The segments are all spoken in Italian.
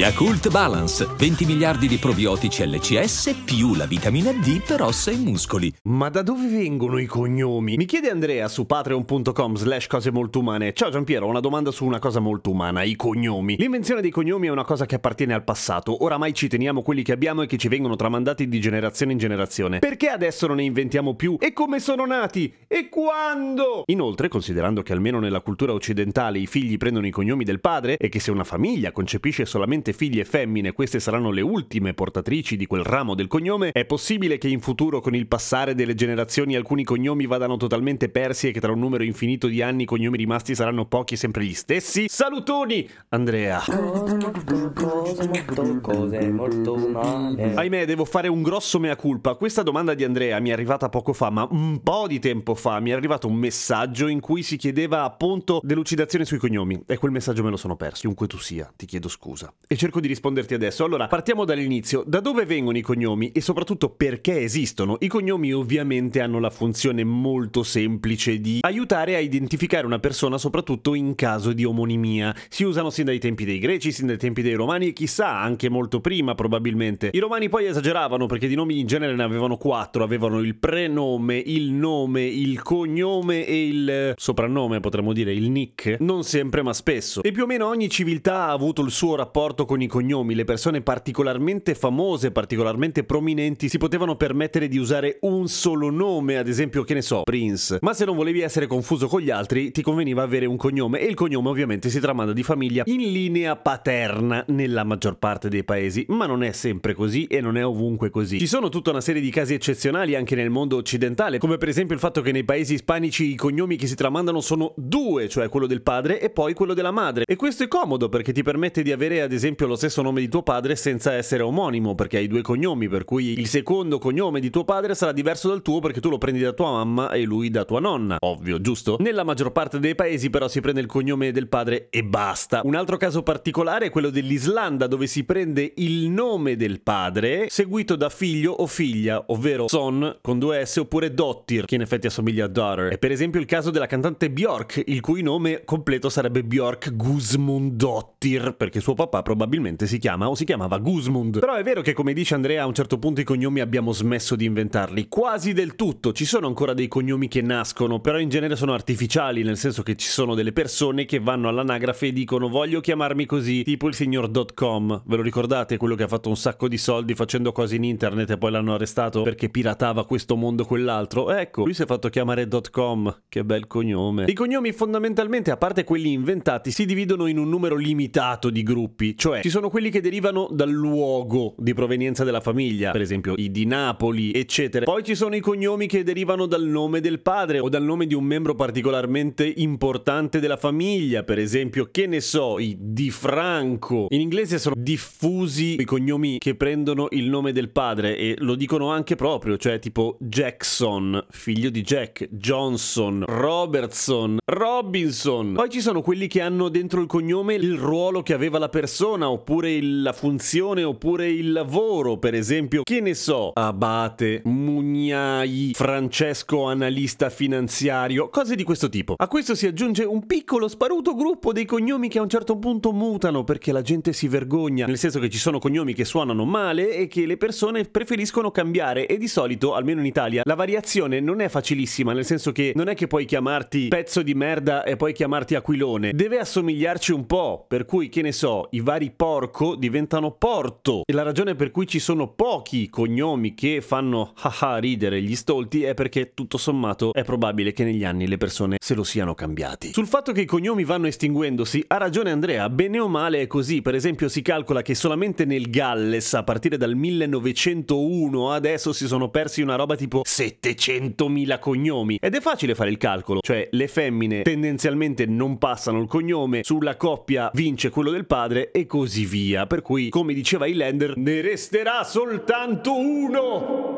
Yakult Balance, 20 miliardi di probiotici LCS più la vitamina D per ossa e muscoli. Ma da dove vengono i cognomi? Mi chiede Andrea su patreon.com slash cose molto umane. Ciao Giampiero, ho una domanda su una cosa molto umana, i cognomi. L'invenzione dei cognomi è una cosa che appartiene al passato, oramai ci teniamo quelli che abbiamo e che ci vengono tramandati di generazione in generazione. Perché adesso non ne inventiamo più? E come sono nati? E quando? Inoltre, considerando che almeno nella cultura occidentale i figli prendono i cognomi del padre e che se una famiglia concepisce solamente figlie femmine, queste saranno le ultime portatrici di quel ramo del cognome, è possibile che in futuro con il passare delle generazioni alcuni cognomi vadano totalmente persi e che tra un numero infinito di anni i cognomi rimasti saranno pochi e sempre gli stessi? Salutoni, Andrea. Ahimè, devo fare un grosso mea culpa. Questa domanda di Andrea mi è arrivata poco fa, ma un po' di tempo fa mi è arrivato un messaggio in cui si chiedeva appunto delucidazione sui cognomi e quel messaggio me lo sono perso. Chiunque tu sia, ti chiedo scusa e cerco di risponderti adesso. Allora, partiamo dall'inizio. Da dove vengono i cognomi e soprattutto perché esistono? I cognomi ovviamente hanno la funzione molto semplice di aiutare a identificare una persona soprattutto in caso di omonimia. Si usano sin dai tempi dei greci, sin dai tempi dei romani e chissà anche molto prima probabilmente. I romani poi esageravano perché di nomi in genere ne avevano quattro, avevano il prenome, il nome, il cognome e il soprannome, potremmo dire, il nick. Non sempre ma spesso. E più o meno ogni civiltà ha avuto il suo rapporto rapporto con i cognomi, le persone particolarmente famose, particolarmente prominenti si potevano permettere di usare un solo nome, ad esempio, che ne so, Prince. Ma se non volevi essere confuso con gli altri, ti conveniva avere un cognome e il cognome ovviamente si tramanda di famiglia in linea paterna nella maggior parte dei paesi, ma non è sempre così e non è ovunque così. Ci sono tutta una serie di casi eccezionali anche nel mondo occidentale, come per esempio il fatto che nei paesi ispanici i cognomi che si tramandano sono due, cioè quello del padre e poi quello della madre. E questo è comodo perché ti permette di avere ad esempio esempio lo stesso nome di tuo padre senza essere omonimo, perché hai due cognomi, per cui il secondo cognome di tuo padre sarà diverso dal tuo perché tu lo prendi da tua mamma e lui da tua nonna. Ovvio, giusto? Nella maggior parte dei paesi però si prende il cognome del padre e basta. Un altro caso particolare è quello dell'Islanda, dove si prende il nome del padre seguito da figlio o figlia, ovvero son con due S oppure dottir, che in effetti assomiglia a daughter. È per esempio il caso della cantante Bjork, il cui nome completo sarebbe Bjork Gusmundottir, perché suo papà probabilmente probabilmente si chiama o si chiamava Guzmund. Però è vero che come dice Andrea a un certo punto i cognomi abbiamo smesso di inventarli, quasi del tutto. Ci sono ancora dei cognomi che nascono, però in genere sono artificiali, nel senso che ci sono delle persone che vanno all'anagrafe e dicono voglio chiamarmi così, tipo il signor.com. Ve lo ricordate quello che ha fatto un sacco di soldi facendo cose in internet e poi l'hanno arrestato perché piratava questo mondo quell'altro? Ecco, lui si è fatto chiamare .com, che bel cognome. I cognomi fondamentalmente, a parte quelli inventati, si dividono in un numero limitato di gruppi, cioè cioè, ci sono quelli che derivano dal luogo di provenienza della famiglia, per esempio i di Napoli, eccetera. Poi ci sono i cognomi che derivano dal nome del padre o dal nome di un membro particolarmente importante della famiglia, per esempio, che ne so, i Di Franco. In inglese sono diffusi i cognomi che prendono il nome del padre e lo dicono anche proprio, cioè tipo Jackson, figlio di Jack, Johnson, Robertson, Robinson. Poi ci sono quelli che hanno dentro il cognome il ruolo che aveva la persona persona oppure il, la funzione oppure il lavoro, per esempio, che ne so, abate, mugnai, Francesco analista finanziario, cose di questo tipo. A questo si aggiunge un piccolo sparuto gruppo dei cognomi che a un certo punto mutano perché la gente si vergogna, nel senso che ci sono cognomi che suonano male e che le persone preferiscono cambiare e di solito, almeno in Italia, la variazione non è facilissima, nel senso che non è che puoi chiamarti pezzo di merda e poi chiamarti aquilone, deve assomigliarci un po', per cui che ne so, i vari porco diventano porto. E la ragione per cui ci sono pochi cognomi che fanno haha ridere gli stolti è perché tutto sommato è probabile che negli anni le persone se lo siano cambiati. Sul fatto che i cognomi vanno estinguendosi, ha ragione Andrea, bene o male è così. Per esempio si calcola che solamente nel Galles a partire dal 1901 adesso si sono persi una roba tipo 700.000 cognomi. Ed è facile fare il calcolo, cioè le femmine tendenzialmente non passano il cognome, sulla coppia vince quello del padre e così via. Per cui, come diceva Highlander, ne resterà soltanto uno.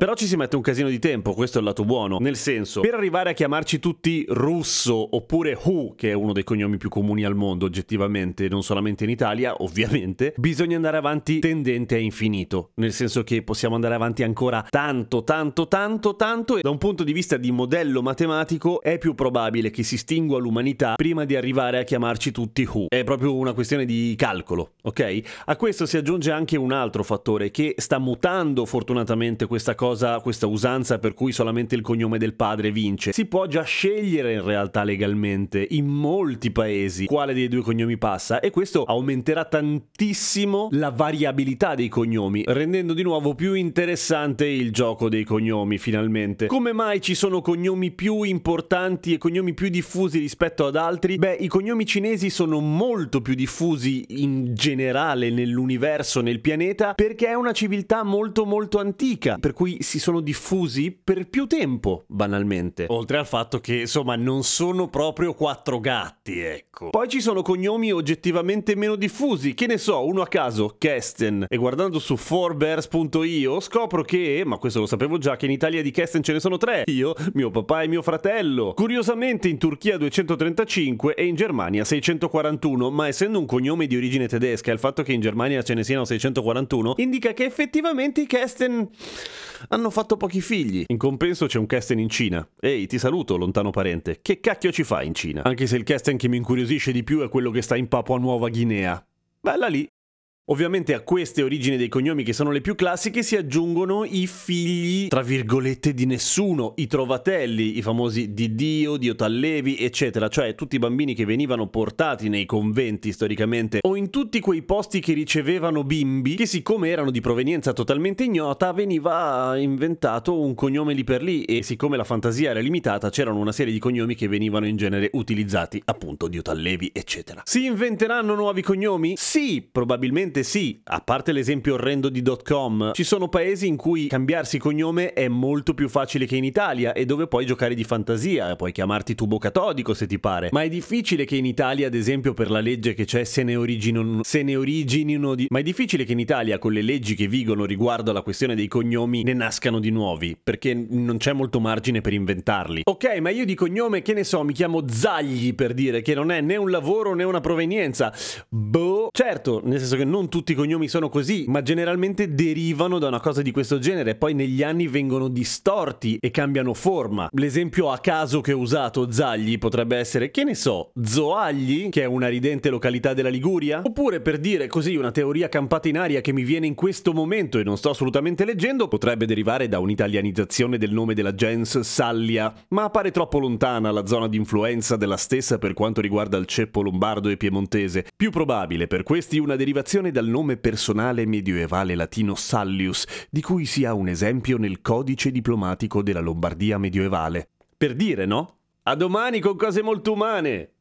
Però ci si mette un casino di tempo, questo è il lato buono. Nel senso, per arrivare a chiamarci tutti Russo oppure Hu, che è uno dei cognomi più comuni al mondo oggettivamente, non solamente in Italia, ovviamente, bisogna andare avanti tendente a infinito. Nel senso che possiamo andare avanti ancora tanto, tanto, tanto, tanto e da un punto di vista di modello matematico è più probabile che si stingua l'umanità prima di arrivare a chiamarci tutti Hu. È proprio una questione di calcolo, ok? A questo si aggiunge anche un altro fattore che sta mutando fortunatamente questa cosa, questa usanza per cui solamente il cognome del padre vince. Si può già scegliere in realtà legalmente in molti paesi quale dei due cognomi passa e questo aumenterà tantissimo la variabilità dei cognomi, rendendo di nuovo più interessante il gioco dei cognomi finalmente. Come mai ci sono cognomi più importanti e cognomi più diffusi rispetto ad altri? Beh, i cognomi cinesi sono molto più diffusi in generale nell'universo, nel pianeta, perché è una civiltà molto molto antica, per cui si sono diffusi per più tempo, banalmente. Oltre al fatto che, insomma, non sono proprio quattro gatti, ecco. Poi ci sono cognomi oggettivamente meno diffusi, che ne so, uno a caso, Kesten. E guardando su forbers.io scopro che, ma questo lo sapevo già, che in Italia di Kesten ce ne sono tre. Io, mio papà e mio fratello. Curiosamente in Turchia 235 e in Germania 641, ma essendo un cognome di origine tedesca, il fatto che in Germania ce ne siano 641 indica che effettivamente i Kesten hanno fatto pochi figli. In compenso c'è un Kesten in Cina. Ehi, ti saluto, lontano parente. Che cacchio ci fai in Cina? Anche se il Kesten che mi incuriosisce di più è quello che sta in Papua Nuova Guinea. Bella lì. Ovviamente a queste origini dei cognomi che sono le più classiche si aggiungono i figli, tra virgolette, di nessuno, i trovatelli, i famosi di Dio, Dio Tallevi, eccetera, cioè tutti i bambini che venivano portati nei conventi storicamente o in tutti quei posti che ricevevano bimbi che siccome erano di provenienza totalmente ignota veniva inventato un cognome lì per lì e siccome la fantasia era limitata c'erano una serie di cognomi che venivano in genere utilizzati, appunto Dio Tallevi, eccetera. Si inventeranno nuovi cognomi? Sì, probabilmente Probabilmente sì, a parte l'esempio orrendo di .com, ci sono paesi in cui cambiarsi cognome è molto più facile che in Italia e dove puoi giocare di fantasia, puoi chiamarti tubo catodico se ti pare, ma è difficile che in Italia, ad esempio per la legge che c'è se ne originino, se ne originino di... ma è difficile che in Italia con le leggi che vigono riguardo alla questione dei cognomi ne nascano di nuovi, perché non c'è molto margine per inventarli. Ok, ma io di cognome che ne so, mi chiamo Zagli per dire che non è né un lavoro né una provenienza. Boh, certo, nel senso che non tutti i cognomi sono così, ma generalmente derivano da una cosa di questo genere poi negli anni vengono distorti e cambiano forma. L'esempio a caso che ho usato, Zagli, potrebbe essere, che ne so, Zoagli, che è una ridente località della Liguria? Oppure per dire così una teoria campata in aria che mi viene in questo momento e non sto assolutamente leggendo, potrebbe derivare da un'italianizzazione del nome della gens Sallia, ma appare troppo lontana la zona di influenza della stessa per quanto riguarda il ceppo lombardo e piemontese. Più probabile per questi una derivazione da dal nome personale medievale latino Sallius, di cui si ha un esempio nel codice diplomatico della Lombardia medievale. Per dire, no? A domani con cose molto umane!